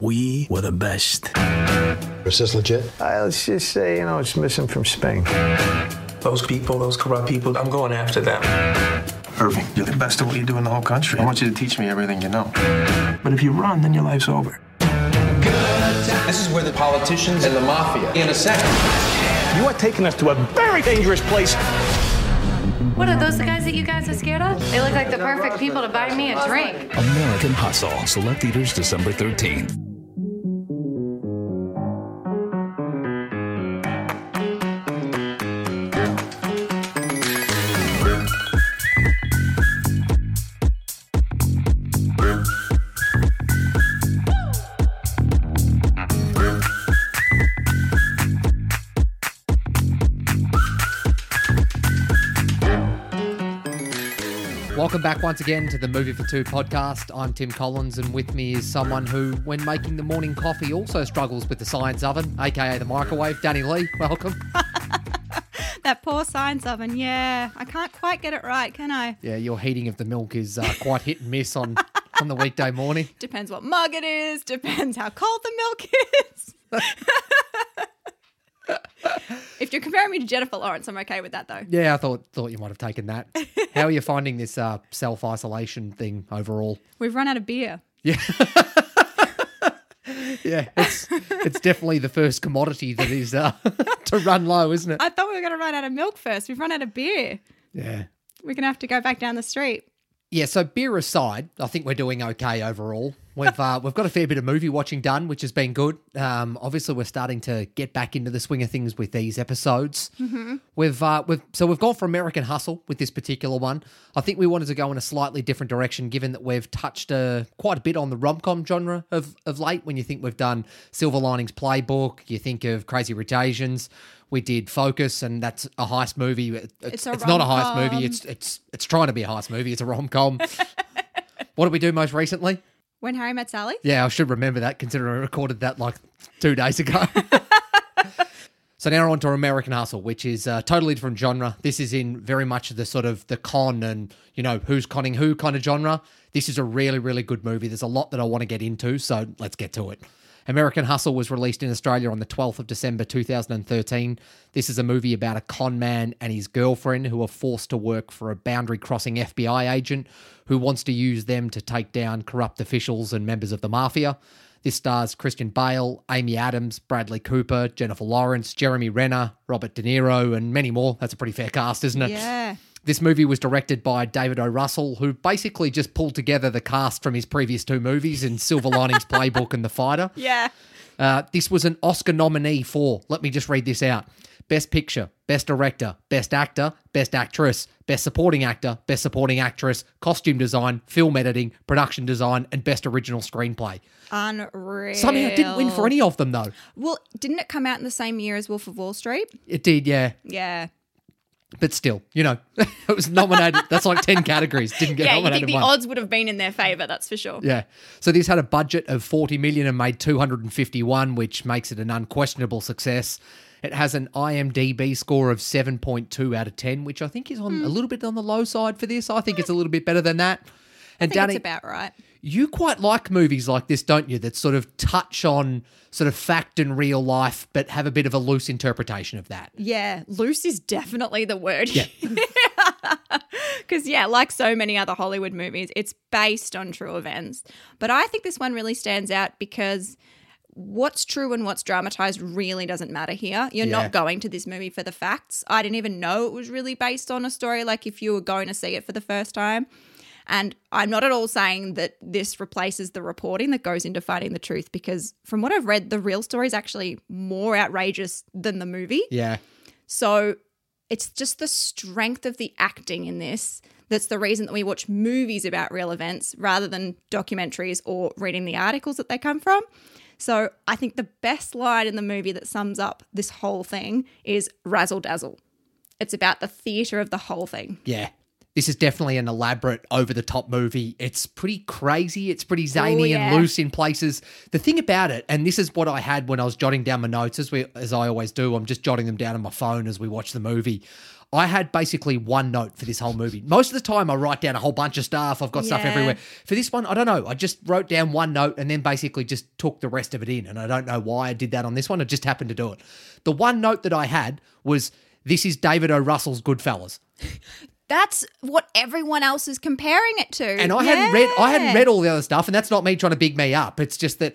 We were the best. Is this legit? Uh, let's just say, you know, it's missing from Spain. Those people, those corrupt people, I'm going after them. Irving, you're the best at what you do in the whole country. I want you to teach me everything you know. But if you run, then your life's over. This is where the politicians and the mafia intersect. You are taking us to a very dangerous place. What are those the guys that you guys are scared of? They look like the perfect people to buy me a drink. American Hustle. Select theaters December 13th. Back once again to the Movie for Two podcast. I'm Tim Collins, and with me is someone who, when making the morning coffee, also struggles with the science oven, aka the microwave. Dani Lee, welcome. That poor science oven. Yeah, I can't quite get it right, can I? Yeah, your heating of the milk is uh, quite hit and miss on on the weekday morning. Depends what mug it is, depends how cold the milk is. if you're comparing me to Jennifer Lawrence, I'm okay with that though. Yeah, I thought thought you might have taken that. How are you finding this uh, self isolation thing overall? We've run out of beer. Yeah, yeah, it's it's definitely the first commodity that is uh, to run low, isn't it? I thought we were going to run out of milk first. We've run out of beer. Yeah. We're going to have to go back down the street. Yeah, so beer aside, I think we're doing okay overall. We've uh, we've got a fair bit of movie watching done, which has been good. Um, obviously, we're starting to get back into the swing of things with these episodes. Mm-hmm. We've uh, we've so we've gone for American Hustle with this particular one. I think we wanted to go in a slightly different direction, given that we've touched uh, quite a bit on the rom com genre of of late. When you think we've done Silver Linings Playbook, you think of Crazy Rich Asians. We did Focus, and that's a heist movie. It- It's, It's not a heist movie. It's it's it's trying to be a heist movie. It's a rom com. what did we do most recently? When Harry Met Sally? Yeah, I should remember that considering I recorded that like two days ago. so now on to American Hustle, which is a totally different genre. This is in very much the sort of the con and, you know, who's conning who kind of genre. This is a really, really good movie. There's a lot that I want to get into, so let's get to it. American Hustle was released in Australia on the 12th of December 2013. This is a movie about a con man and his girlfriend who are forced to work for a boundary crossing FBI agent who wants to use them to take down corrupt officials and members of the mafia. This stars Christian Bale, Amy Adams, Bradley Cooper, Jennifer Lawrence, Jeremy Renner, Robert De Niro, and many more. That's a pretty fair cast, isn't it? Yeah. This movie was directed by David O. Russell, who basically just pulled together the cast from his previous two movies in Silver Linings Playbook and The Fighter. Yeah. Uh, this was an Oscar nominee for, let me just read this out Best Picture, Best Director, Best Actor, Best Actress, Best Supporting Actor, Best Supporting Actress, Costume Design, Film Editing, Production Design, and Best Original Screenplay. Unreal. Somehow it didn't win for any of them, though. Well, didn't it come out in the same year as Wolf of Wall Street? It did, yeah. Yeah. But still, you know, it was nominated. That's like 10 categories. Didn't get yeah, you nominated think the one. odds would have been in their favour, that's for sure. Yeah. So this had a budget of 40 million and made 251, which makes it an unquestionable success. It has an IMDb score of 7.2 out of 10, which I think is on a hmm. little bit on the low side for this. I think it's a little bit better than that. And Dani, about right. You quite like movies like this, don't you? That sort of touch on sort of fact and real life, but have a bit of a loose interpretation of that. Yeah, loose is definitely the word. Yeah. Because, yeah, like so many other Hollywood movies, it's based on true events. But I think this one really stands out because what's true and what's dramatized really doesn't matter here. You're Yeah. not going to this movie for the facts. I didn't even know it was really based on a story, like if you were going to see it for the first time. And I'm not at all saying that this replaces the reporting that goes into finding the truth because from what I've read, the real story is actually more outrageous than the movie. Yeah. So it's just the strength of the acting in this that's the reason that we watch movies about real events rather than documentaries or reading the articles that they come from. So I think the best line in the movie that sums up this whole thing is razzle dazzle. It's about the theatre of the whole thing. Yeah. This is definitely an elaborate, over the top movie. It's pretty crazy. It's pretty zany yeah. and loose in places. The thing about it, and this is what I had when I was jotting down my notes, as we as I always do, I'm just jotting them down on my phone as we watch the movie. I had basically one note for this whole movie. Most of the time, I write down a whole bunch of stuff. I've got stuff everywhere. For this one, I don't know. I just wrote down one note and then basically just took the rest of it in. And I don't know why I did that on this one. I just happened to do it. The one note that I had was this is David O. Russell's Goodfellas. That's what everyone else is comparing it to. And I hadn't read I hadn't read all the other stuff, and that's not me trying to big me up. It's just that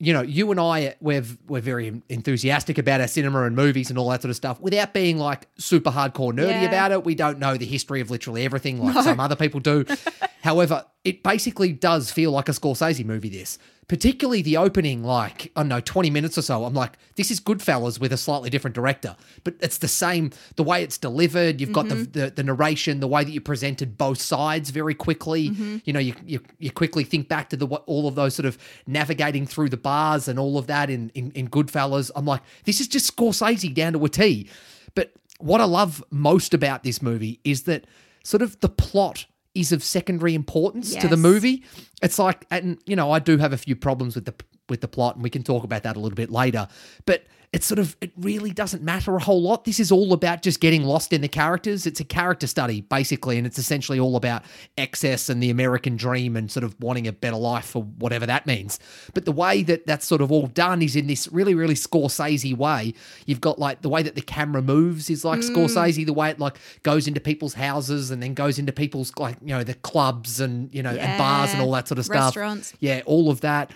you know, you and I we're we're very enthusiastic about our cinema and movies and all that sort of stuff without being like super hardcore nerdy Yeah. about it. We don't know the history of literally everything like some other people do. However, it basically does feel like a Scorsese movie this. Particularly the opening, like, I don't know, 20 minutes or so. I'm like, this is Goodfellas with a slightly different director. But it's the same, the way it's delivered. You've got the, mm-hmm. the the narration, the way that you presented both sides very quickly. Mm-hmm. You know, you, you you quickly think back to the all of those sort of navigating through the bars and all of that in, in, in Goodfellas. I'm like, this is just Scorsese down to a T. But what I love most about this movie is that sort of the plot is of secondary importance to the movie. It's like, and you know, I do have a few problems with the with the plot, and we can talk about that a little bit later. But it's sort of, it really doesn't matter a whole lot. This is all about just getting lost in the characters. It's a character study basically, and it's essentially all about excess and the American dream and sort of wanting a better life for whatever that means. But the way that that's sort of all done is in this really, really Scorsese way. You've got like the way that the camera moves is like hmm. Scorsese, the way it like goes into people's houses and then goes into people's like you know the clubs and you know and bars and all that sort of stuff. Restaurants. Yeah, all of that.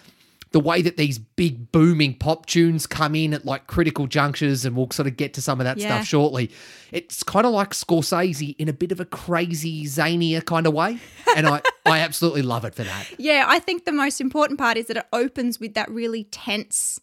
The way that these big booming pop tunes come in at like critical junctures, and we'll sort of get to some of that Yeah. stuff shortly. It's kind of like Scorsese in a bit of a crazy, zanier kind of way. And I, I absolutely love it for that. Yeah, I think the most important part is that it opens with that really tense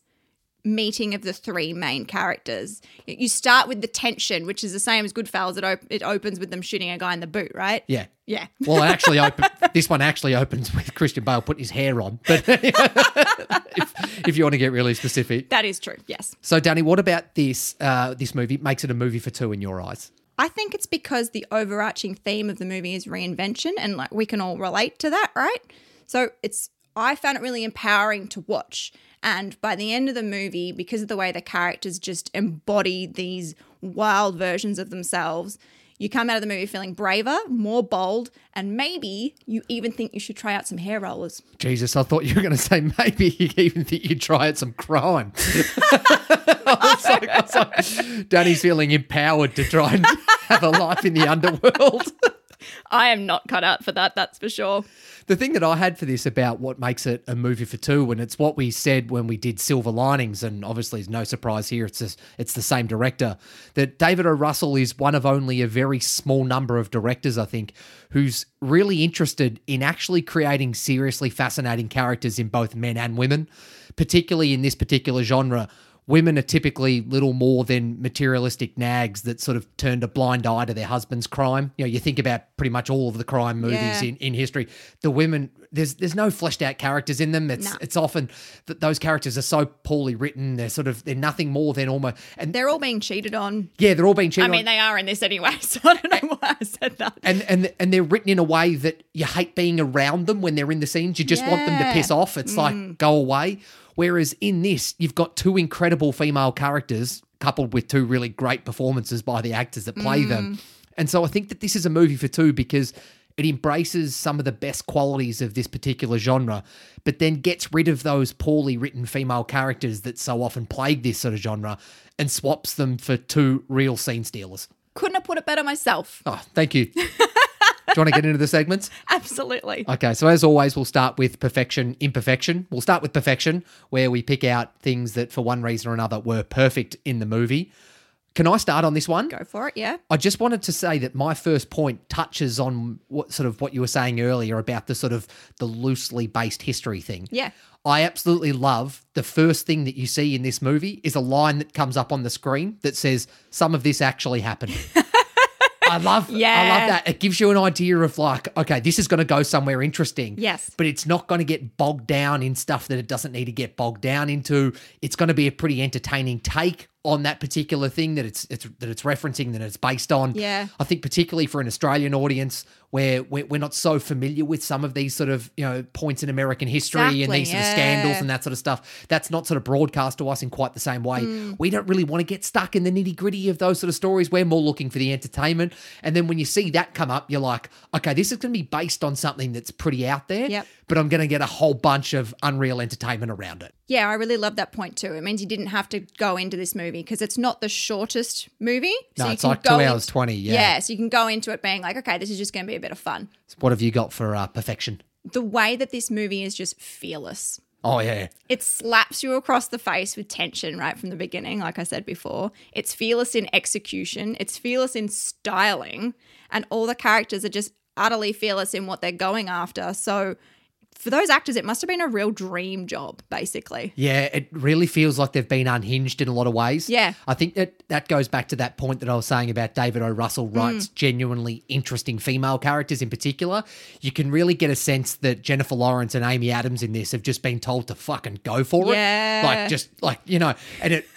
meeting of the three main characters. You start with the tension, which is the same as Goodfellas. It, op- it opens with them shooting a guy in the boot, right? Yeah. Yeah. Well, it actually open, this one actually opens with Christian Bale putting his hair on. But if, if you want to get really specific. That is true. Yes. So, Dani, what about this uh, this movie makes it a movie for two in your eyes? I think it's because the overarching theme of the movie is reinvention and like we can all relate to that, right? So it's I found it really empowering to watch. And by the end of the movie, because of the way the characters just embody these wild versions of themselves, you come out of the movie feeling braver, more bold, and maybe you even think you should try out some hair rollers. Jesus, I thought you were going to say maybe you even think you'd try out some crime. I was like, I was like, Dani's feeling empowered to try and have a life in the underworld. I am not cut out for that, that's for sure. the thing that I had for this about what makes it a movie for two, and it's what we said when we did Silver Linings, and obviously it's no surprise here, it's just, it's the same director. That David O. Russell is one of only a very small number of directors, I think, who's really interested in actually creating seriously fascinating characters in both men and women, particularly in this particular genre. Women are typically little more than materialistic nags that sort of turned a blind eye to their husband's crime. You know, you think about pretty much all of the crime movies Yeah. in, in history. The women, there's there's no fleshed out characters in them. It's No. it's often that those characters are so poorly written. They're sort of they're nothing more than almost and They're all being cheated on. yeah, they're all being cheated. I on. mean, they are in this anyway, so I don't know why I said that. and and and they're written in a way that you hate being around them when they're in the scenes. You just want them to piss off. It's like mm. go away. Whereas in this, you've got two incredible female characters coupled with two really great performances by the actors that play them. Mm. And so I think that this is a movie for two because it embraces some of the best qualities of this particular genre, but then gets rid of those poorly written female characters that so often plague this sort of genre and swaps them for two real scene stealers. Couldn't have put it better myself. Oh, thank you. Do you want to get into the segments? Absolutely. Okay, so as always, we'll start with perfection, imperfection. We'll start with perfection, where we pick out things that, for one reason or another, were perfect in the movie. Can I start on this one? Go for it, yeah. I just wanted to say that my first point touches on what sort of what you were saying earlier about the sort of the loosely based history thing. Yeah. I absolutely love the first thing that you see in this movie is a line that comes up on the screen that says some of this actually happened. I love yeah. I love that. It gives you an idea of like, okay, this is going to go somewhere interesting. Yes. But it's not going to get bogged down in stuff that it doesn't need to get bogged down into. It's going to be a pretty entertaining take on that particular thing that it's it's that it's referencing that it's based on. Yeah. I think particularly for an Australian audience, where we're, not so familiar with some of these sort of you know points in American history and these sort of scandals and that sort of stuff. That's not sort of broadcast to us in quite the same way. Hmm. We don't really want to get stuck in the nitty gritty of those sort of stories. We're more looking for the entertainment. And then when you see that come up, you're like, okay, this is going to be based on something that's pretty out there, Yep. but I'm going to get a whole bunch of unreal entertainment around it. Yeah, I really love that point too. It means you didn't have to go into this movie because it's not the shortest movie. No, it's like two in- hours 20, yeah. Yeah, so you can go into it being like, okay, this is just going to be a bit of fun. So what have you got for uh, perfection? The way that this movie is just fearless. Oh, yeah. It slaps you across the face with tension right from the beginning, like I said before. It's fearless in execution, it's fearless in styling, and all the characters are just utterly fearless in what they're going after. So for those actors, it must have been a real dream job, basically. Yeah, it really feels like they've been unhinged in a lot of ways. Yeah. I think that that goes back to that point that I was saying about David O. Russell writes mm. genuinely interesting female characters in particular. You can really get a sense that Jennifer Lawrence and Amy Adams in this have just been told to fucking go for Yeah. it. Like, just like, you know, and it.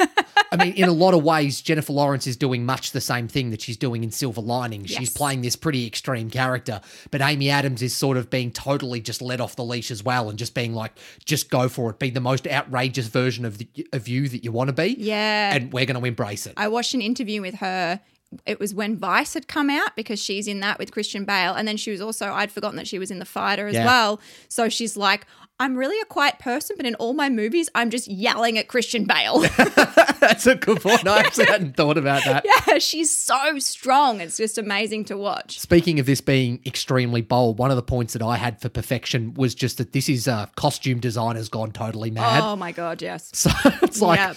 I mean, in a lot of ways, Jennifer Lawrence is doing much the same thing that she's doing in Silver Lining. She's playing this pretty extreme character, but Amy Adams is sort of being totally just let off the leash as well, and just being like, just go for it, be the most outrageous version of the, of you that you want to be. Yeah. and we're going to embrace it. I watched an interview with her. It was when Vice had come out because she's in that with Christian Bale. And then she was also, I'd forgotten that she was in The Fighter as Yeah. well. So she's like, I'm really a quiet person, but in all my movies, I'm just yelling at Christian Bale. That's a good point. I actually hadn't thought about that. yeah, she's so strong. It's just amazing to watch. Speaking of this being extremely bold, one of the points that I had for perfection was just that this is uh, costume designers gone totally mad. Oh my God, yes. So it's like Yep.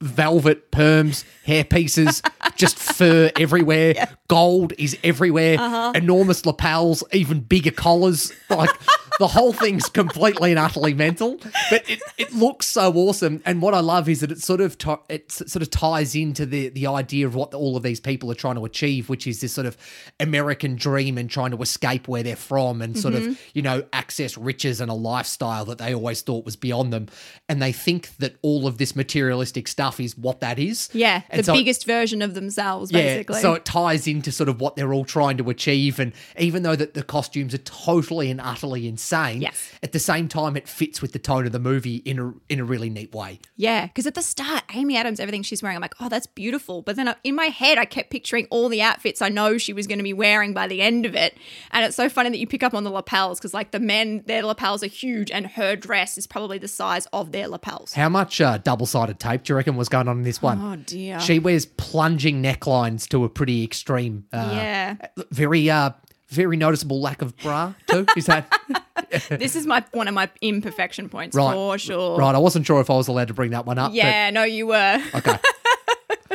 velvet perms, hair pieces, just fur everywhere. Gold is everywhere. Uh-huh. Enormous lapels, even bigger collars. Like the whole thing's completely and utterly mental. But it, it looks so awesome. And what I love is that it sort of ti- it sort of ties into the the idea of what all of these people are trying to achieve, which is this sort of American dream and trying to escape where they're from and sort Mm-hmm. of you know access riches and a lifestyle that they always thought was beyond them. And they think that all of this materialistic stuff is what that is. Yeah, And the so it- biggest version of themselves, basically. so it ties into sort of what they're all trying to achieve, and even though that the costumes are totally and utterly insane, Yes. at the same time it fits with the tone of the movie in a in a really neat way. Yeah, because at the start, Amy Adams, everything she's wearing, I'm like, oh, that's beautiful. But then I- in my head, I kept picturing all the outfits I know she was going to be wearing by the end of it. And it's so funny that you pick up on the lapels because, like, the men, their lapels are huge, and her dress is probably the size of their lapels. How much uh, double sided tape do you reckon was going on in this one? Oh, dear. She wears plunging necklines to a pretty extreme, uh, yeah. very uh, very noticeable lack of bra too. Is that this is my one of my imperfection points right? for sure. Right, I wasn't sure if I was allowed to bring that one up. Yeah, no, you were. Okay.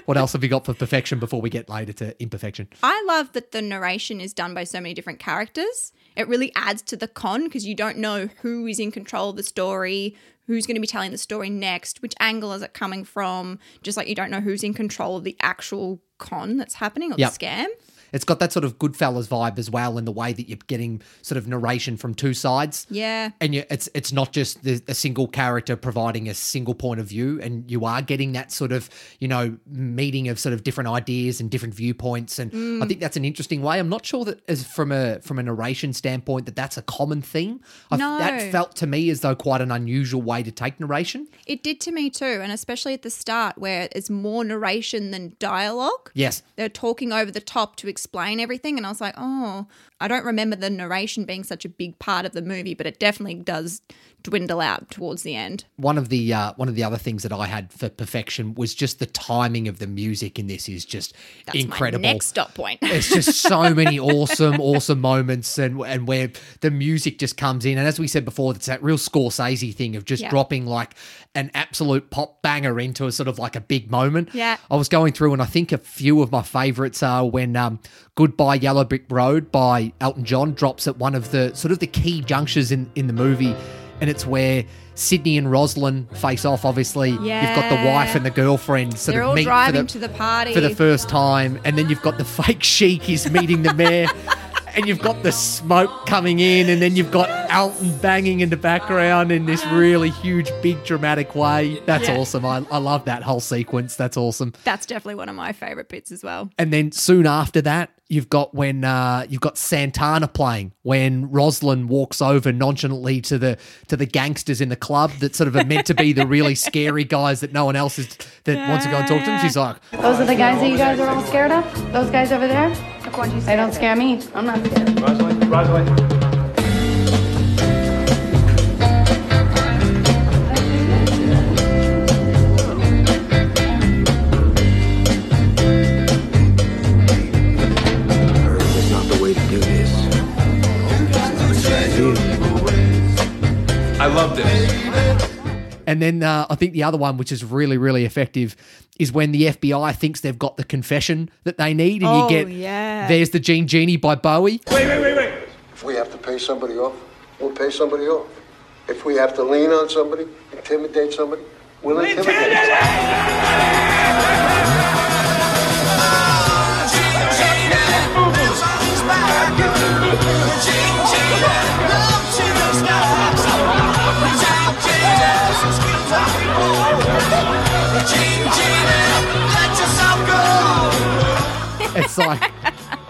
what else have you got for perfection before we get later to imperfection? I love that the narration is done by so many different characters. It really adds to the con because you don't know who is in control of the story, who's going to be telling the story next, which angle is it coming from, just like you don't know who's in control of the actual con that's happening or Yep. the scam. It's got that sort of Goodfellas vibe as well in the way that you're getting sort of narration from two sides. Yeah. And you, it's it's not just the, a single character providing a single point of view, and you are getting that sort of you know meeting of sort of different ideas and different viewpoints, and Mm. I think that's an interesting way. I'm not sure that as from a from a narration standpoint that that's a common theme. I, No. That felt to me as though quite an unusual way to take narration. It did to me too, and especially at the start where it's more narration than dialogue. Yes. They're talking over the top to explain everything, and I was like, oh, I don't remember the narration being such a big part of the movie, but it definitely does dwindle out towards the end. One of the uh, one of the other things that I had for perfection was just the timing of the music in this is just That's incredible. my next stop point. It's just so many awesome, awesome moments, and and where the music just comes in, and as we said before, it's that real Scorsese thing of just Yeah. dropping like an absolute pop banger into a sort of like a big moment. Yeah. I was going through, and I think a few of my favorites are when um, "Goodbye Yellow Brick Road" by Elton John drops at one of the sort of the key junctures in in the movie, and it's where. Sydney and Rosalind face off. Obviously, you've got the wife and the girlfriend sort They're of meet for the, to the party. for the first time, and then you've got the fake sheik is meeting the mayor. And you've got the smoke coming in, and then you've got Elton banging in the background in this really huge, big, dramatic way. That's Yeah. awesome. I, I love that whole sequence. That's awesome. That's definitely one of my favorite bits as well. And then soon after that, you've got when uh, you've got Santana playing when Rosalind walks over nonchalantly to the to the gangsters in the club that sort of are meant to be the really scary guys that no one else is that wants to go and talk to them. She's like, Those are the guys that you guys are all scared of? Those guys over there? They don't scare me. I'm not scared. Rosalind, Rosalind. And then uh, I think the other one, which is really really effective, is when the FBI thinks they've got the confession that they need, and Oh, you get yeah. there's the Jean Genie by Bowie. Wait, wait, wait, wait. If we have to pay somebody off, we'll pay somebody off. If we have to lean on somebody, intimidate somebody, we'll intimidate them. It's like,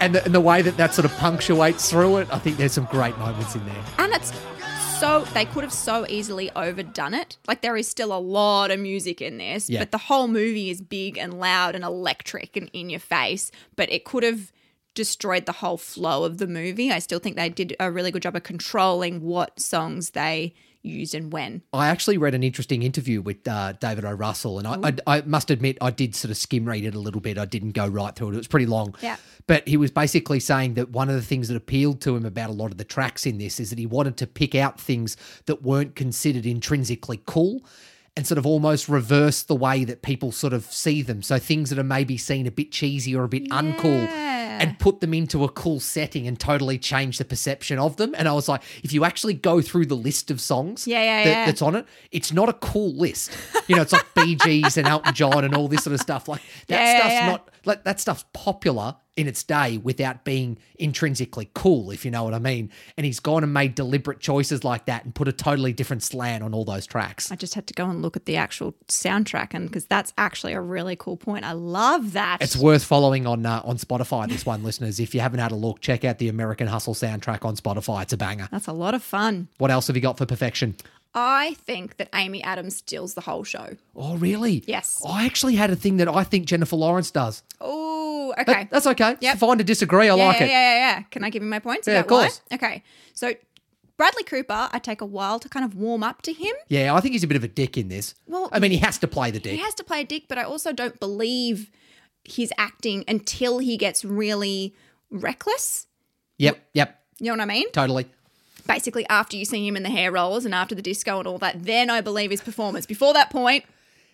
and the, and the way that that sort of punctuates through it, I think there's some great moments in there. And it's so they could have so easily overdone it. Like there is still a lot of music in this, Yeah. but the whole movie is big and loud and electric and in your face, but it could have destroyed the whole flow of the movie. I still think they did a really good job of controlling what songs they used and when. I actually read an interesting interview with uh, David O. Russell, and I, I, I must admit I did sort of skim read it a little bit. I didn't go right through it; it was pretty long. Yeah. But he was basically saying that one of the things that appealed to him about a lot of the tracks in this is that he wanted to pick out things that weren't considered intrinsically cool. And sort of almost reverse the way that people sort of see them. So things that are maybe seen a bit cheesy or a bit uncool, and put them into a cool setting and totally change the perception of them. And I was like, if you actually go through the list of songs Yeah, yeah, that- yeah. that's on it, it's not a cool list. You know, it's like Bee Gees and Elton John and all this sort of stuff. Like that Yeah, yeah, stuff's yeah. not like that stuff's popular in its day without being intrinsically cool, if you know what I mean. And he's gone and made deliberate choices like that and put a totally different slant on all those tracks. I just had to go and look at the actual soundtrack and because that's actually a really cool point. I love that. It's worth following on uh, on Spotify. This one, listeners, if you haven't had a look, check out the American Hustle soundtrack on Spotify. It's a banger. that's a lot of fun. What else have you got for perfection? I think that Amy Adams steals the whole show. Oh, really? Yes. I actually had a thing that I think Jennifer Lawrence does. Oh, That- okay. that's okay. Yep. Fine to disagree. I yeah, like yeah, it. Yeah, yeah, yeah. Can I give you my points? Yeah, of course. Why? Okay. So Bradley Cooper, I take a while to kind of warm up to him. Yeah, I think he's a bit of a dick in this. Well, I mean, he has to play the dick. He has to play a dick, but I also don't believe he's acting until he gets really reckless. Yep, yep, You know what I mean? totally. Basically, after you see him in the hair rollers and after the disco and all that, then I believe his performance. Before that point,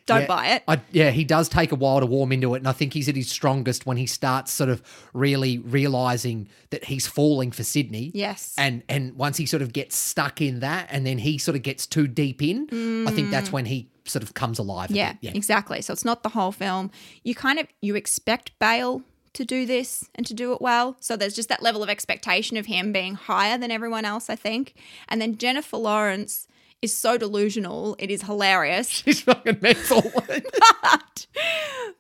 don't yeah, buy it. I, yeah, he does take a while to warm into it, and I think he's at his strongest when he starts sort of really realizing that he's falling for Sydney. Yes. and and once he sort of gets stuck in that, and then he sort of gets too deep in, I think that's when he sort of comes alive. a Mm. Yeah, bit. yeah. exactly. So it's not the whole film. You kind of you expect Bale to do this and to do it well. So there's just that level of expectation of him being higher than everyone else, I think. And then Jennifer Lawrence is so delusional. It is hilarious. She's fucking mental. but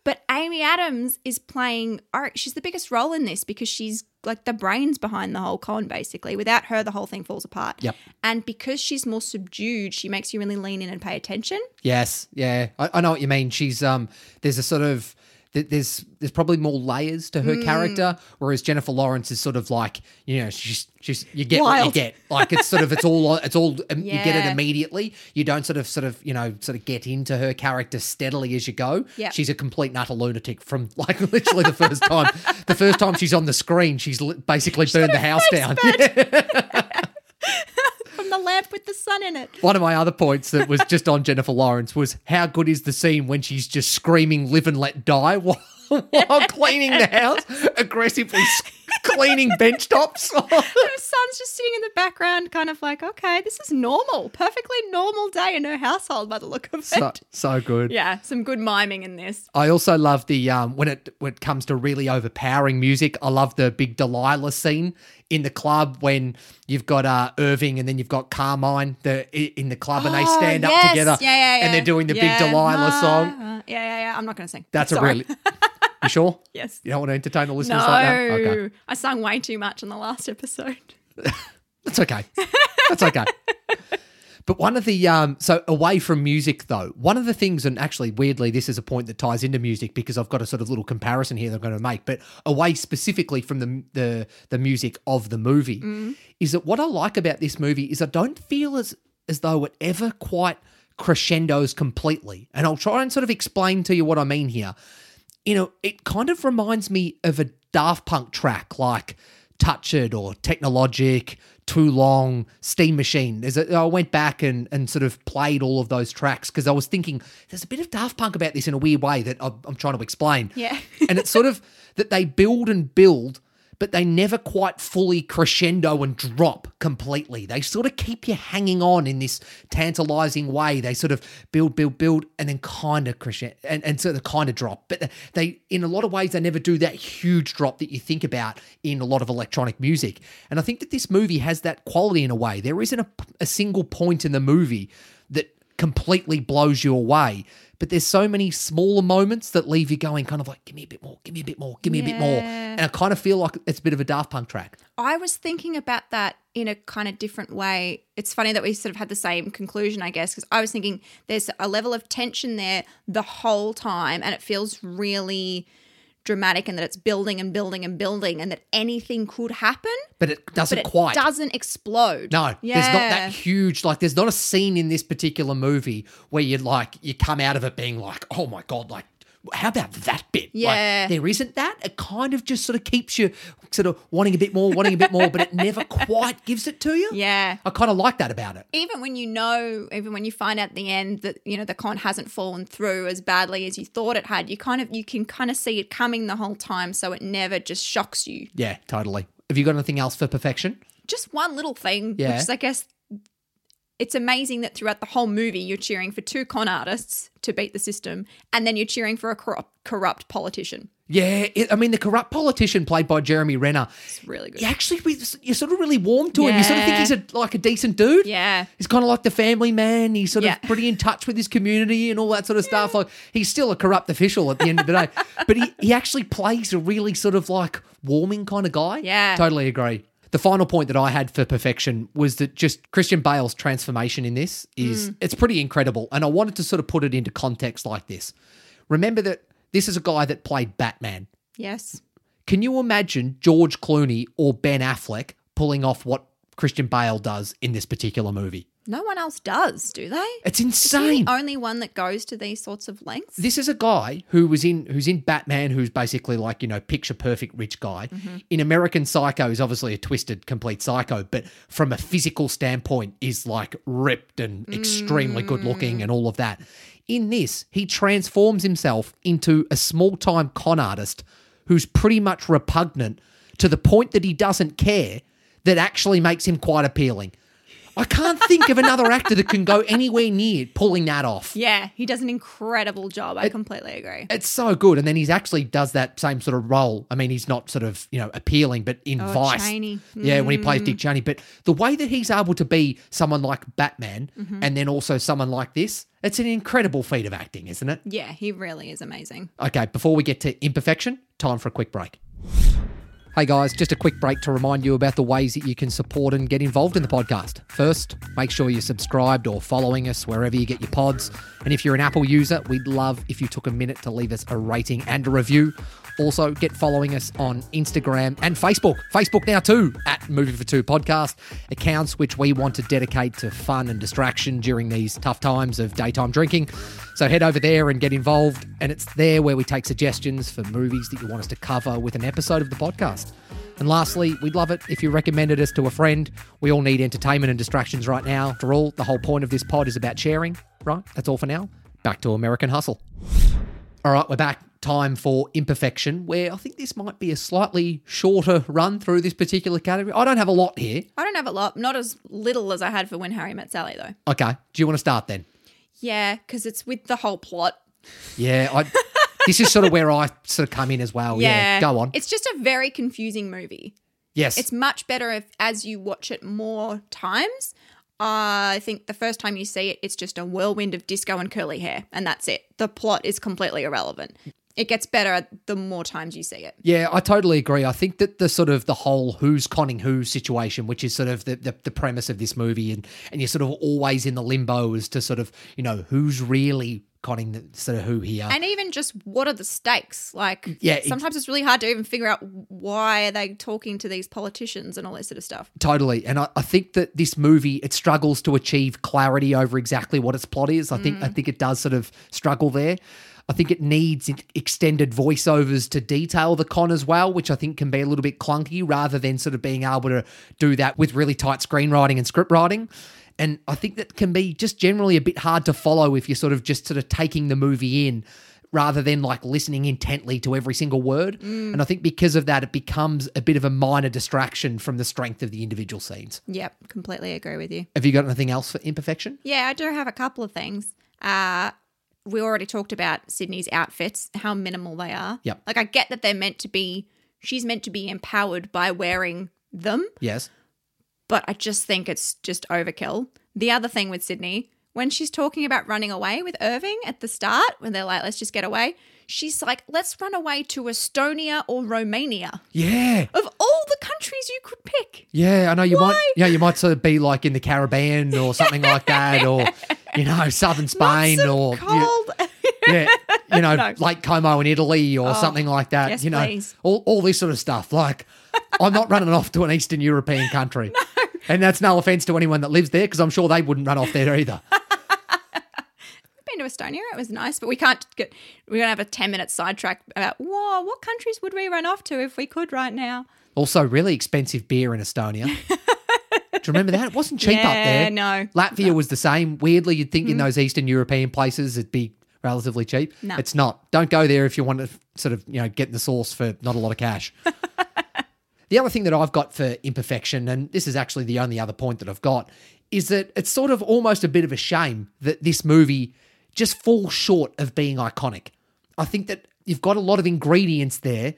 but Amy Adams is playing she's the biggest role in this because she's like the brains behind the whole con basically. Without her the whole thing falls apart. Yep. And because she's more subdued, she makes you really lean in and pay attention. Yes, yeah, I, I know what you mean. She's um, there's a sort of th- there's there's probably more layers to Mm. her character, whereas Jennifer Lawrence is sort of like you know she's she's you get what you get. Like it's sort of it's all it's all um, you get it immediately. You don't sort of sort of you know sort of get into her character steadily as you go. Yep. she's a complete and utter lunatic from like literally the first time. the first time she's on the screen, she's li- basically burned the house down. The lamp with the sun in it. One of my other points that was just on Jennifer Lawrence was how good is the scene when she's just screaming "Live and let die" while, while cleaning the house, aggressively, cleaning bench tops. Her son's just sitting in the background, kind of like, okay, this is normal, perfectly normal day in her household by the look of it. so, so good. yeah, some good miming in this. I also love the um, when it when it comes to really overpowering music. I love the big Delilah scene in the club when you've got uh, Irving and then you've got Carmine the in the club and they Oh, stand up together Yeah, yeah, yeah. and they're doing the big Delilah Ah, song. ah. Yeah, yeah, yeah. I'm not going to sing. That's Sorry. a really. You sure? Yes. You don't want to entertain the listeners No, like that? Okay. I sung way too much in the last episode. That's okay. That's okay. But one of the um so away from music though, one of the things, and actually weirdly, this is a point that ties into music because I've got a sort of little comparison here that I'm going to make. But away specifically from the the the music of the movie, is that what I like about this movie is I don't feel as as though it ever quite crescendos completely. And I'll try and sort of explain to you what I mean here. You know, it kind of reminds me of a Daft Punk track like Touch It or Technologic, Too Long, Steam Machine. A, I went back and, and sort of played all of those tracks because I was thinking there's a bit of Daft Punk about this in a weird way that I'm, I'm trying to explain. Yeah. and it's sort of that they build and build, but they never quite fully crescendo and drop completely. They sort of keep you hanging on in this tantalizing way. They sort of build, build, build, and then kind of crescendo and, and sort of kind of drop. But they, in a lot of ways, they never do that huge drop that you think about in a lot of electronic music. And I think that this movie has that quality in a way. There isn't a, a single point in the movie that completely blows you away. But there's so many smaller moments that leave you going kind of like, give me a bit more, give me a bit more, give me a bit more. And I kind of feel like it's a bit of a Daft Punk track. I was thinking about that in a kind of different way. It's funny that we sort of had the same conclusion, I guess, because I was thinking there's a level of tension there the whole time, and it feels really dramatic, and that it's building and building and building, and that anything could happen, But it doesn't but it quite. doesn't explode. No, there's not that huge, like, there's not a scene in this particular movie where you like, you come out of it being like, oh my God, like, how about that bit? Yeah. Like, there isn't that. It kind of just sort of keeps you sort of wanting a bit more, wanting a bit more, but it never quite gives it to you. Yeah. I kind of like that about it. even when you know, even when you find out at the end that you know the con hasn't fallen through as badly as you thought it had, you kind of you can kind of see it coming the whole time, so it never just shocks you. Yeah, totally. Have you got anything else for perfection? Just one little thing, Yeah. which is I guess it's amazing that throughout the whole movie you're cheering for two con artists to beat the system, and then you're cheering for a corrupt, corrupt politician. Yeah, it, I mean, the corrupt politician played by Jeremy Renner. It's really good. You actually, you're sort of really warm to him. You sort of think he's a, like a decent dude. Yeah. He's kind of like the family man. He's sort Yeah. of pretty in touch with his community and all that sort of stuff. Like he's still a corrupt official at the end of the day, but he, he actually plays a really sort of like warming kind of guy. Yeah. Totally agree. The final point that I had for perfection was that just Christian Bale's transformation in this is Mm. it's pretty incredible. And I wanted to sort of put it into context like this. Remember that this is a guy that played Batman. Yes. Can you imagine George Clooney or Ben Affleck pulling off what Christian Bale does in this particular movie? No one else does, do they? It's Is he insane. the only one that goes to these sorts of lengths? This is a guy who was in who's in Batman, who's basically like you know picture perfect rich guy. Mm-hmm. In American Psycho, is obviously a twisted, complete psycho, but from a physical standpoint, is like ripped and extremely good mm. looking and all of that. In this, he transforms himself into a small time con artist who's pretty much repugnant to the point that he doesn't care. That actually makes him quite appealing. I can't think of another actor that can go anywhere near pulling that off. Yeah, he does an incredible job. I completely agree. It's so good. And then he's actually does that same sort of role. I mean, he's not sort of, you know, appealing, but in Oh, Vice. Cheney. Yeah, when he plays Dick Cheney. But the way that he's able to be someone like Batman Mm-hmm. and then also someone like this, it's an incredible feat of acting, isn't it? Yeah, he really is amazing. Okay, before we get to imperfection, time for a quick break. Hey guys, just a quick break to remind you about the ways that you can support and get involved in the podcast. First, make sure you're subscribed or following us wherever you get your pods. And if you're an Apple user, we'd love if you took a minute to leave us a rating and a review. Also, get following us on Instagram and Facebook. Facebook now too, at Movie for Two Podcast, accounts which we want to dedicate to fun and distraction during these tough times of daytime drinking. So head over there and get involved. And it's there where we take suggestions for movies that you want us to cover with an episode of the podcast. And lastly, we'd love it if you recommended us to a friend. We all need entertainment and distractions right now. After all, the whole point of this pod is about sharing, right? That's all for now. Back to American Hustle. All right, we're back. time for imperfection, where I think this might be a slightly shorter run through this particular category. I don't have a lot here. I don't have a lot, not as little as I had for When Harry Met Sally, though. Okay. Do you want to start then? Yeah, because it's with the whole plot. Yeah, I. this is sort of where I sort of come in as well. Yeah, go on. It's just a very confusing movie. yes, It's much better if, as you watch it more times. I think the first time you see it, it's just a whirlwind of disco and curly hair, and that's it. The plot is completely irrelevant. It gets better the more times you see it. Yeah, I totally agree. I think that the sort of the whole who's conning who situation, which is sort of the, the, the premise of this movie, and, and you're sort of always in the limbo as to sort of, you know, who's really conning the, sort of who here. And even just what are the stakes? Like, Yeah, sometimes it's really hard to even figure out why are they talking to these politicians and all this sort of stuff. Totally. And I, I think that this movie, it struggles to achieve clarity over exactly what its plot is. I think I mm. think it does sort of struggle there. I think it needs extended voiceovers to detail the con as well, which I think can be a little bit clunky rather than sort of being able to do that with really tight screenwriting and script writing. And I think that can be just generally a bit hard to follow if you're sort of just sort of taking the movie in rather than like listening intently to every single word. And I think because of that, it becomes a bit of a minor distraction from the strength of the individual scenes. Yep, completely agree with you. Have you got anything else for imperfection? Yeah, I do have a couple of things. Uh, we already talked about Sydney's outfits, how minimal they are. Yep. Like, I get that they're meant to be, she's meant to be empowered by wearing them, Yes. but I just think it's just overkill. The other thing with Sydney, when she's talking about running away with Irving at the start, when they're like, let's just get away, she's like, let's run away to Estonia or Romania. Yeah. Of all the countries you could pick. Yeah, I know you might. Yeah, you might sort of be like in the Caribbean or something like that, or you know, southern Spain, or cold. yeah, you know, No. Lake Como in Italy or oh, something like that. yes, you know, please. all all this sort of stuff. Like, I'm not running off to an Eastern European country, and that's no offense to anyone that lives there, because I'm sure they wouldn't run off there either. Been to Estonia. It was nice, but we can't get. We're gonna have a ten minute sidetrack about whoa, what countries would we run off to if we could right now? Also, really expensive beer in Estonia. Do you remember that? It wasn't cheap up there. no. Latvia was the same. Weirdly, you'd think in hmm. those Eastern European places it'd be relatively cheap. No. It's not. Don't go there if you want to sort of, you know, get the sauce for not a lot of cash. the other thing that I've got for imperfection, and this is actually the only other point that I've got, is that it's sort of almost a bit of a shame that this movie just fall short of being iconic. I think that you've got a lot of ingredients there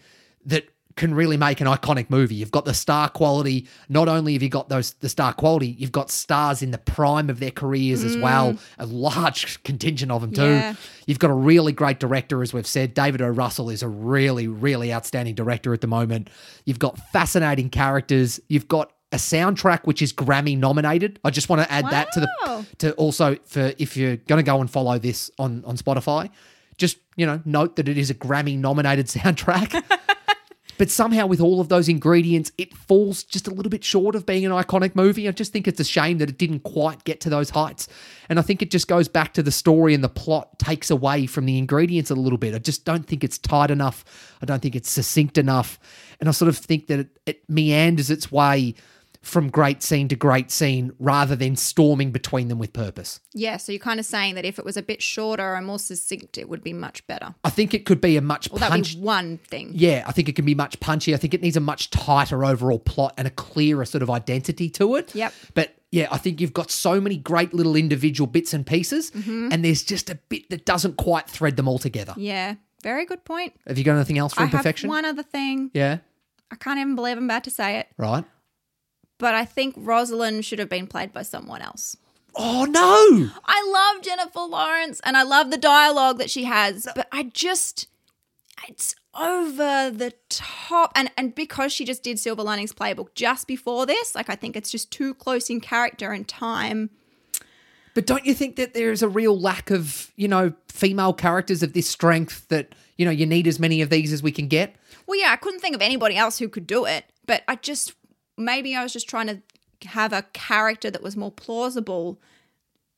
that can really make an iconic movie. You've got the star quality. Not only have you got those the star quality, you've got stars in the prime of their careers as well. Mm. A large contingent of them too. Yeah. You've got a really great director, as we've said. David O. Russell is a really, really outstanding director at the moment. You've got fascinating characters. You've got a soundtrack which is Grammy nominated. I just want to add that to the to also for if you're going to go and follow this on on Spotify, just you know note that it is a Grammy nominated soundtrack. But somehow, with all of those ingredients, it falls just a little bit short of being an iconic movie. I just think it's a shame that it didn't quite get to those heights. And I think it just goes back to the story and the plot takes away from the ingredients a little bit. I just don't think it's tight enough. I don't think it's succinct enough. And I sort of think that it, it meanders its way from great scene to great scene rather than storming between them with purpose. Yeah, so you're kind of saying that if it was a bit shorter and more succinct, it would be much better. I think it could be a much Well, that punch. be one thing. Yeah, I think it can be much punchy. I think it needs a much tighter overall plot and a clearer sort of identity to it. Yep. But yeah, I think you've got so many great little individual bits and pieces, mm-hmm. and there's just a bit that doesn't quite thread them all together. Yeah, very good point. Have you got anything else for I imperfection? one other thing. Yeah. I can't even believe I'm about to say it, Right. But I think Rosalind should have been played by someone else. Oh no! I love Jennifer Lawrence and I love the dialogue that she has, but I just it's over the top and and because she just did Silver Linings Playbook just before this, like I think it's just too close in character and time. But don't you think that there is a real lack of, you know, female characters of this strength that, you know, you need as many of these as we can get? Well, yeah, I couldn't think of anybody else who could do it, but I just maybe I was just trying to have a character that was more plausible.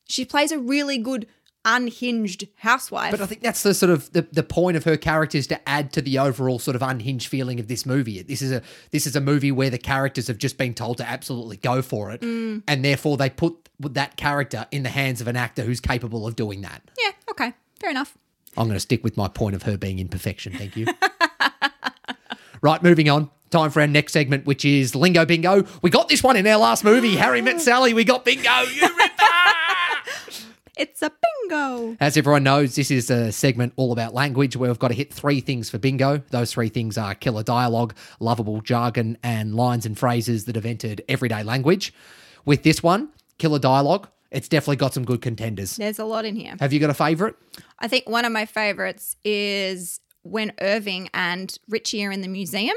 She plays a really good unhinged housewife. But I think that's the sort of the, the point of her characters to add to the overall sort of unhinged feeling of this movie. This is a this is a movie where the characters have just been told to absolutely go for it, Mm. and therefore they put that character in the hands of an actor who's capable of doing that. yeah, okay, fair enough. I'm going to stick with my point of her being imperfection. Thank you. right, moving on. Time for our next segment, which is Lingo Bingo. We got this one in our last movie, Harry Met Sally. We got bingo. You ripped It's a bingo. As everyone knows, this is a segment all about language where we've got to hit three things for bingo. Those three things are killer dialogue, lovable jargon, and lines and phrases that have entered everyday language. With this one, killer dialogue, it's definitely got some good contenders. There's a lot in here. Have you got a favourite? I think one of my favorites is when Irving and Richie are in the museum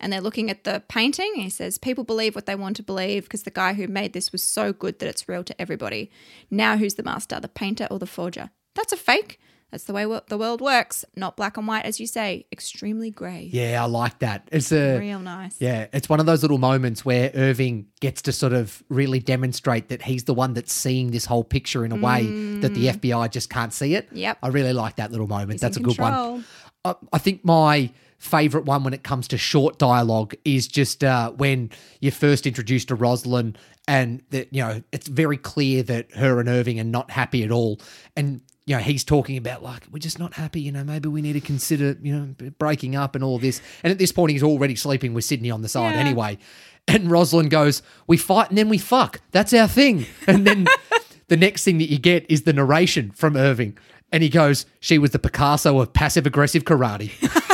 and they're looking at the painting. He says, People believe what they want to believe because the guy who made this was so good that it's real to everybody. Now, who's the master, the painter or the forger? That's a fake. That's the way the world works. Not black and white, as you say, extremely grey. Yeah, I like that. It's a Real nice. Yeah, it's one of those little moments where Irving gets to sort of really demonstrate that he's the one that's seeing this whole picture in a way that the FBI just can't see it. Mm. Yep. I really like that little moment. He's that's a in good one. I, I think my favorite one when it comes to short dialogue is just uh, when you're first introduced to Rosalind and that you know it's very clear that her and Irving are not happy at all. And you know he's talking about like we're just not happy you know maybe we need to consider you know breaking up and all this. And at this point he's already sleeping with Sydney on the side Yeah. anyway. And Rosalind goes we fight and then we fuck. That's our thing. And then the next thing that you get is the narration from Irving. And he goes she was the Picasso of passive aggressive karate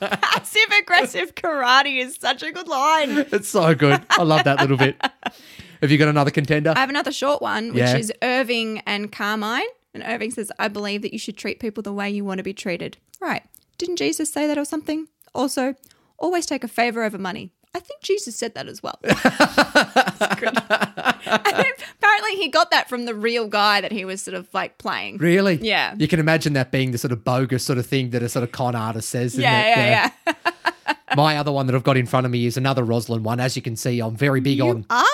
Passive aggressive karate is such a good line. It's so good. I love that little bit. Have you got another contender? I have another short one, which Yeah. is Irving and Carmine. And Irving says, I believe that you should treat people the way you want to be treated. Right. Didn't Jesus say that or something? Also, always take a favor over money. I think Jesus said that as well. It's good. And apparently, he got that from the real guy that he was sort of like playing. really? Yeah. You can imagine that being the sort of bogus sort of thing that a sort of con artist says. isn't Yeah, yeah, yeah. My other one that I've got in front of me is another Rosalind one. As you can see, I'm very big on. Ah,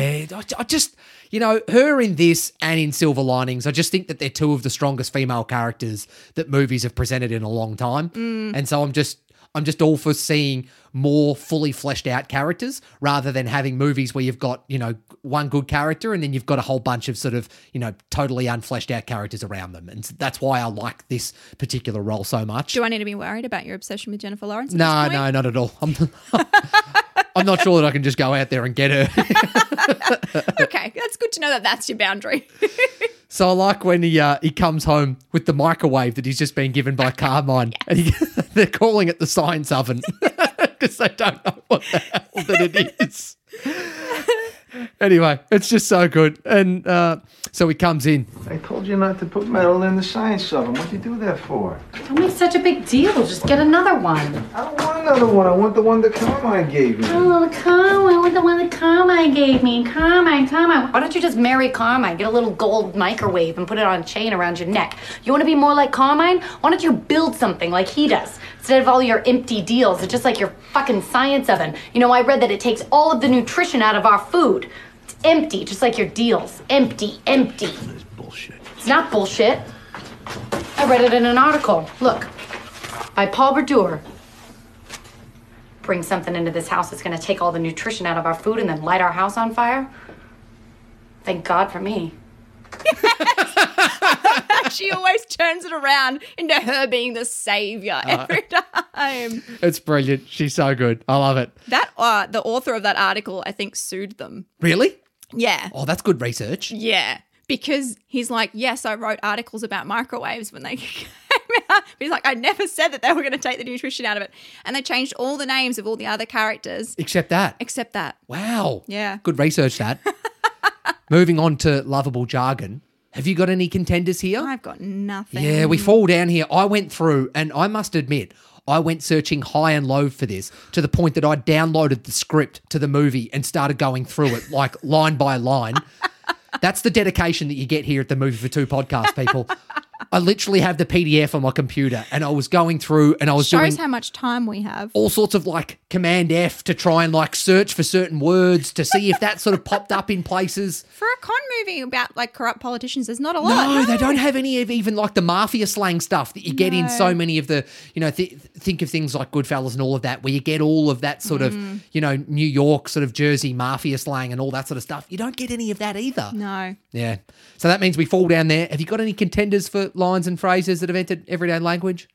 Yeah, I, I just, you know, her in this and in Silver Linings, I just think that they're two of the strongest female characters that movies have presented in a long time. Mm. And so I'm just, I'm just all for seeing more fully fleshed out characters rather than having movies where you've got, you know, one good character and then you've got a whole bunch of sort of, you know, totally unfleshed out characters around them. And that's why I like this particular role so much. do I need to be worried about your obsession with Jennifer Lawrence? No, no, not at all. I'm, I'm not sure that I can just go out there and get her. Okay, that's good to know that that's your boundary. So I like when he uh, he comes home with the microwave that he's just been given by Carmine, and he, they're calling it the science oven because they don't know what the hell that it is. anyway, it's just so good, and uh, so he comes in. I told you not to put metal in the science oven. What'd you do that for? Don't make such a big deal. Just get another one. I don't want another one. I want the one that Carmine gave me. Oh, Carmine, with the one that Carmine gave me. Carmine, Carmine. Why don't you just marry Carmine? Get a little gold microwave and put it on a chain around your neck. You want to be more like Carmine? Why don't you build something like he does? Instead of all your empty deals, it's just like your fucking science oven. You know, I read that it takes all of the nutrition out of our food. It's empty, just like your deals. Empty, empty. That's bullshit. It's not bullshit. I read it in an article. Look, by Paul Brodeur. Bring something into this house that's gonna take all the nutrition out of our food and then light our house on fire. Thank God for me. she always turns it around into her being the savior Uh, every time. It's brilliant. She's so good. I love it. That uh, the author of that article, I think, sued them. Really? Yeah, Oh, that's good research. yeah, because he's like, yes, I wrote articles about microwaves when they came out. But he's like, I never said that they were going to take the nutrition out of it, and they changed all the names of all the other characters Except that. except that. Wow. Yeah. Good research, that. Moving on to lovable jargon. Have you got any contenders here? I've got nothing. Yeah, we fall down here. I went through, and I must admit, I went searching high and low for this to the point that I downloaded the script to the movie and started going through it like line by line. That's the dedication that you get here at the Movie for Two podcast, people. I literally have the PDF on my computer and I was going through and I was shows doing how much time we have. all sorts of like command F to try and like search for certain words to see if that sort of popped up in places. For a con movie about like corrupt politicians, there's not a lot. No, they don't have any of even like the mafia slang stuff that you get in so many of the, you know, th- think of things like Goodfellas and all of that, where you get all of that sort Mm. of, you know, New York sort of Jersey mafia slang and all that sort of stuff. You don't get any of that either. No. Yeah. So that means we fall down there. Have you got any contenders for lines and phrases that have entered everyday language?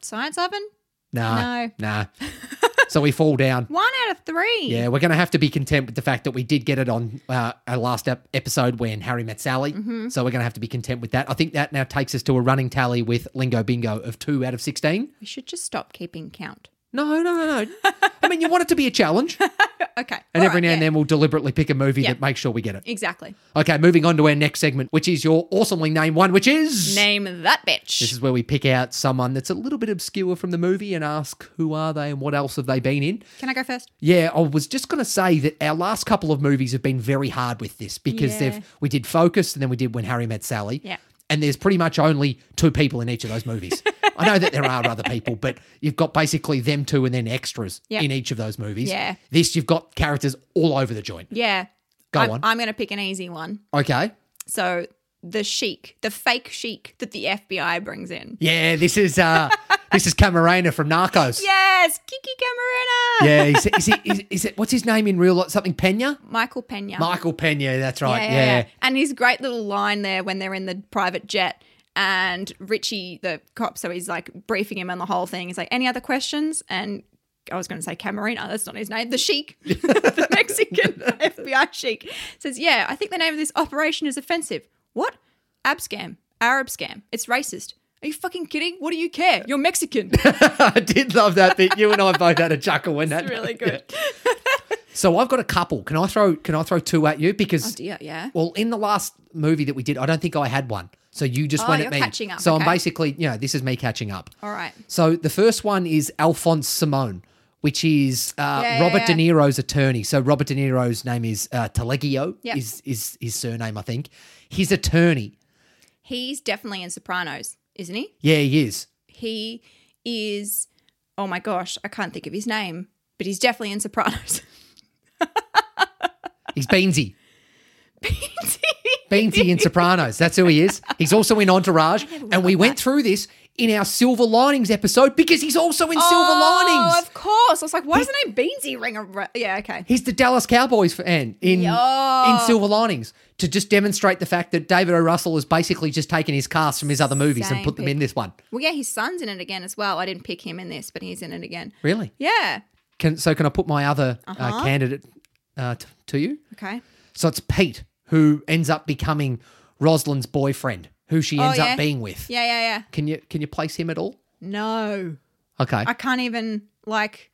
Science oven? Nah. No. Nah. so we fall down. One out of three. Yeah, we're going to have to be content with the fact that we did get it on uh, our last ep- episode when Harry met Sally. Mm-hmm. So we're going to have to be content with that. I think that now takes us to a running tally with Lingo Bingo of two out of 16. We should just stop keeping count. No, no, no, no. I mean, you want it to be a challenge. Okay. And All every right, now and then we'll deliberately pick a movie Yeah. that makes sure we get it. Exactly. Okay, moving on to our next segment, which is your awesomely named one, which is. Name that bitch. This is where we pick out someone that's a little bit obscure from the movie and ask who are they and what else have they been in. Can I go first? Yeah, I was just going to say that our last couple of movies have been very hard with this because Yeah. they've we did Focus and then we did When Harry Met Sally. Yeah. And there's pretty much only two people in each of those movies. I know that there are other people, but you've got basically them two and then extras Yeah. in each of those movies. Yeah. This you've got characters all over the joint. Yeah. Go I'm, on. I'm going to pick an easy one. Okay. So the sheik, the fake sheik that the FBI brings in. Yeah, this is uh this is Camarena from Narcos. Yes, Kiki Camarena. Yeah, is is, it, is, is it what's his name in real life? Something Pena? Michael Pena. Michael Pena, that's right. Yeah. yeah. And his great little line there when they're in the private jet and Richie, the cop, so he's like briefing him on the whole thing. He's like, any other questions? And I was going to say Camarena, that's not his name. The Sheik, the Mexican FBI Sheik, says, Yeah, I think the name of this operation is offensive. What? Abscam, Arab scam. It's racist. Are you fucking kidding? What do you care? You're Mexican. I did love that bit. You and I both had a chuckle when that. It's really good. So I've got a couple. Can I throw? Can I throw two at you? Because Oh dear, yeah. well, in the last movie that we did, I don't think I had one. So you just Oh, went at me. catching up, So I'm basically, you know, this is me catching up. All right. So the first one is Alphonse Simone, which is uh, Yeah, yeah, Robert yeah. De Niro's attorney. So Robert De Niro's name is uh, Tellegio. Yep. Is is his surname? I think his attorney. He's definitely in Sopranos, isn't he? Yeah, he is. He is, oh my gosh, I can't think of his name, but he's definitely in Sopranos. He's Beansy. Beansy in Sopranos. That's who he is. He's also in Entourage. And we went through this in our Silver Linings episode because he's also in Silver Linings. Oh, of course. I was like, why does the name Beansy ring a. Yeah, okay. He's the Dallas Cowboys fan in in Silver Linings to just demonstrate the fact that David O. Russell has basically just taken his cast from his other movies and Same put them in this one. Well, yeah, his son's in it again as well. I didn't pick him in this, but he's in it again. Really? Yeah. Can so can I put my other uh Uh-huh. candidate uh, t- to you? Okay. So it's Pete who ends up becoming Rosalind's boyfriend, who she Oh, ends yeah. up being with. Yeah, yeah, yeah. Can you can you place him at all? No. Okay. I can't even, like,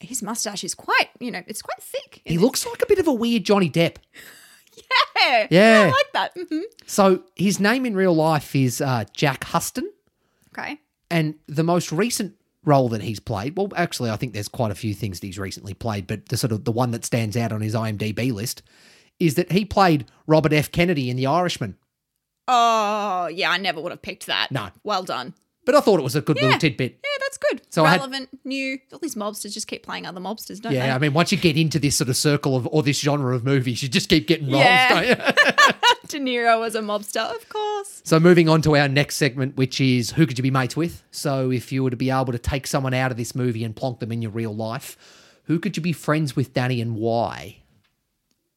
his mustache is quite, you know, it's quite thick. He looks like a bit of a weird Johnny Depp. Yeah. Yeah. I like that. hmm So his name in real life is uh, Jack Huston, Okay. and the most recent role that he's played, well, actually, I think there's quite a few things that he's recently played, but the sort of the one that stands out on his IMDb list is that he played Robert F. Kennedy in The Irishman. Oh, yeah, I never would have picked that. No. Well done. But I thought it was a good Yeah. little tidbit. Yeah, that's good. So I had- Relevant, new. All these mobsters just keep playing other mobsters, don't Yeah, they? Yeah, I mean, once you get into this sort of circle of or this genre of movies, you just keep getting roles, Yeah. don't you? De Niro was a mobster, of course. So moving on to our next segment, which is who could you be mates with? So if you were to be able to take someone out of this movie and plonk them in your real life, who could you be friends with, Dani, and why?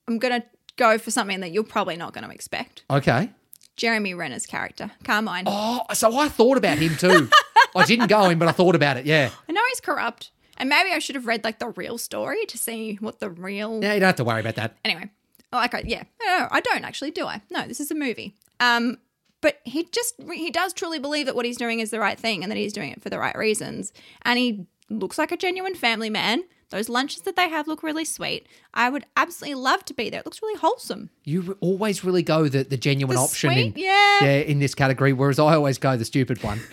I'm going to go for something that you're probably not going to expect. Okay. Jeremy Renner's character, Carmine. Oh, so I thought about him too. I didn't go in, but I thought about it. Yeah. I know he's corrupt. And maybe I should have read like the real story to see what the real. Yeah, you don't have to worry about that. Anyway, like, I, yeah, no, I don't actually, do I? No, this is a movie. Um, but he just he does truly believe that what he's doing is the right thing and that he's doing it for the right reasons. And he looks like a genuine family man. Those lunches that they have look really sweet. I would absolutely love to be there. It looks really wholesome. You always really go the, the genuine The option sweet, in yeah. yeah in this category, whereas I always go the stupid one.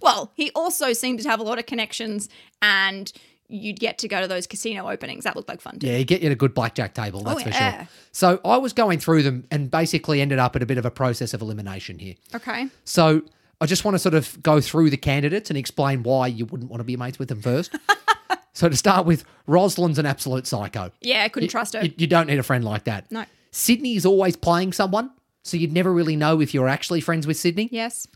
Well, he also seemed to have a lot of connections and you'd get to go to those casino openings. That looked like fun too. Yeah, you get you a good blackjack table, that's oh, for Oh, yeah. sure. So I was going through them and basically ended up at a bit of a process of elimination here. Okay. So I just want to sort of go through the candidates and explain why you wouldn't want to be mates with them first. so to start with, Rosalind's an absolute psycho. Yeah, I couldn't trust her. You, you don't need a friend like that. No. Sydney is always playing someone, so you'd never really know if you're actually friends with Sydney. yes.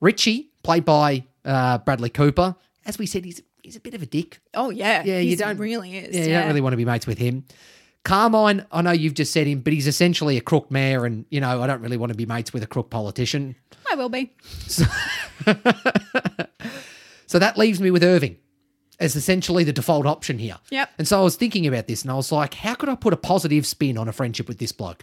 Richie, played by uh, Bradley Cooper, as we said, he's he's a bit of a dick. Oh yeah. Yeah, you don't really is. Yeah, you don't really want to be mates with him. Carmine, I know you've just said him, but he's essentially a crook mayor, and you know I don't really want to be mates with a crook politician. I will be. So that leaves me with Irving as essentially the default option here. Yep. And so I was thinking about this and I was like, how could I put a positive spin on a friendship with this bloke?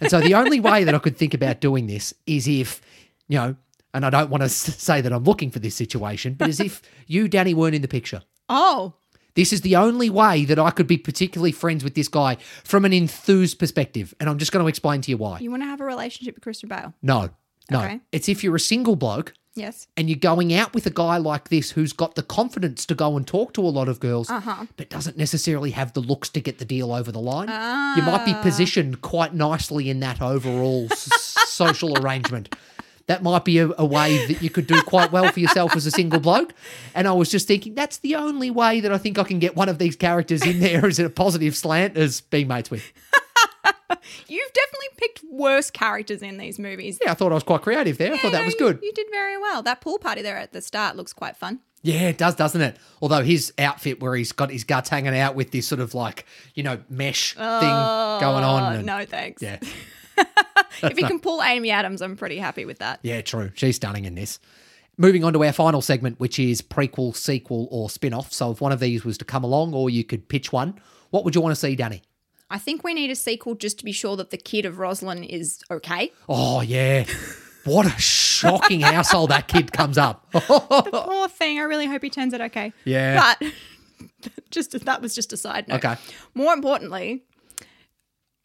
And so the only way that I could think about doing this is if, you know, and I don't want to say that I'm looking for this situation, but as if you, Dani, weren't in the picture. Oh, This is the only way that I could be particularly friends with this guy from an enthused perspective. And I'm just going to explain to you why. you want to have a relationship with Christian Bale? No, no. Okay. It's if you're a single bloke Yes. and you're going out with a guy like this who's got the confidence to go and talk to a lot of girls, uh-huh. but doesn't necessarily have the looks to get the deal over the line, you might be ah. positioned quite nicely in that overall s- social arrangement. That might be a, a way that you could do quite well for yourself as a single bloke. And I was just thinking, that's the only way that I think I can get one of these characters in there as a positive slant as being mates with. You've definitely picked worse characters in these movies. Yeah, I thought I was quite creative there. I thought that was good. You did very well. That pool party there at the start looks quite fun. Yeah, it does, doesn't it? Although his outfit where he's got his guts hanging out with this sort of like, you know, mesh thing oh, going on. Oh, and- no thanks. Yeah. if you can pull Amy Adams, I'm pretty happy with that. Yeah, true. She's stunning in this. Moving on to our final segment, which is prequel, sequel, or spin off. So if one of these was to come along or you could pitch one, what would you want to see, Dani? I think we need a sequel just to be sure that the kid of Rosalind is okay. Oh, yeah. What a shocking household that kid comes up. the Poor thing. I really hope he turns out okay. Yeah. But just that was just a side note. Okay. More importantly,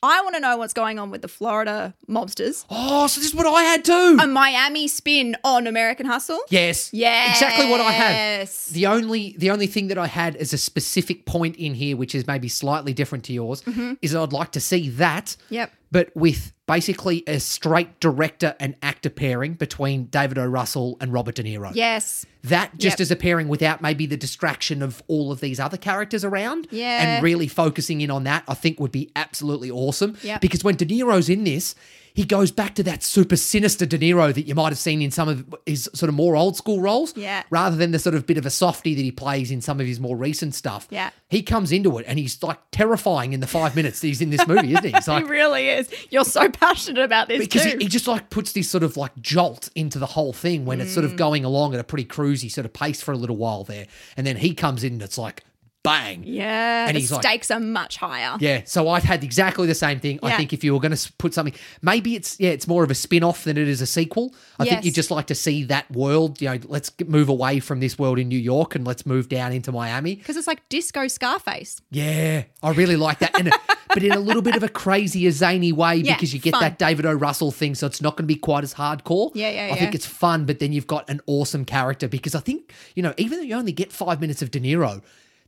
I want to know what's going on with the Florida mobsters. Oh, so this is what I had too. A Miami spin on American Hustle. yes. Yes. Exactly what I had. The only the only thing that I had as a specific point in here, which is maybe slightly different to yours, is I'd like to see that. Mm-hmm. Yep. But with basically a straight director and actor pairing between David O. Russell and Robert De Niro. Yes. That just Yep. as a pairing without maybe the distraction of all of these other characters around. Yeah. And really focusing in on that, I think would be absolutely awesome. Yep. Because when De Niro's in this, he goes back to that super sinister De Niro that you might have seen in some of his sort of more old school roles. Yeah. Rather than the sort of bit of a softie that he plays in some of his more recent stuff. Yeah. He comes into it and he's like terrifying in the five minutes that he's in this movie, isn't he? He's like, He really is. You're so passionate about this because he, he just like puts this sort of like jolt into the whole thing when it's sort Mm. of going along at a pretty cruisy sort of pace for a little while there, and then he comes in and it's like bang. yeah. And the he's like- stakes are much higher. Yeah, so I've had exactly the same thing. I think if you were going to put something, maybe it's yeah, it's more of a spin-off than it is a sequel. I think Yes. you just like to see that world. You know, let's move away from this world in New York and let's move down into Miami. Because it's like disco Scarface. Yeah, I really like that, and but in a little bit of a crazier, zany way Yeah, because you get fun. that David O. Russell thing, so it's not going to be quite as hardcore. Yeah, yeah, I think it's fun, but then you've got an awesome character because I think you know, even though you only get five minutes of De Niro,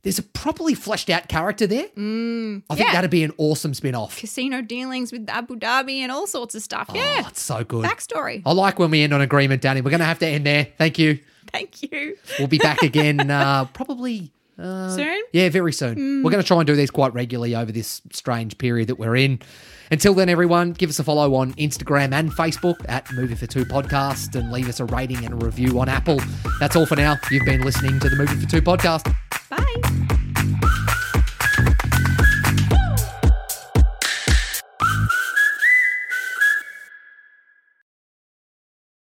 there's a properly fleshed out character there. Mm, I think yeah. that'd be an awesome spin off. Casino dealings with Abu Dhabi and all sorts of stuff. yeah. Oh, it's so good. Backstory. I like when we end on agreement, Dani. We're going to have to end there. Thank you. Thank you. We'll be back again uh, probably Soon? Yeah, very soon. We're going to try and do these quite regularly over this strange period that we're in. Until then, everyone, give us a follow on Instagram and Facebook at Movie for Two Podcast and leave us a rating and a review on Apple. That's all for now. You've been listening to the Movie for Two Podcast. Bye.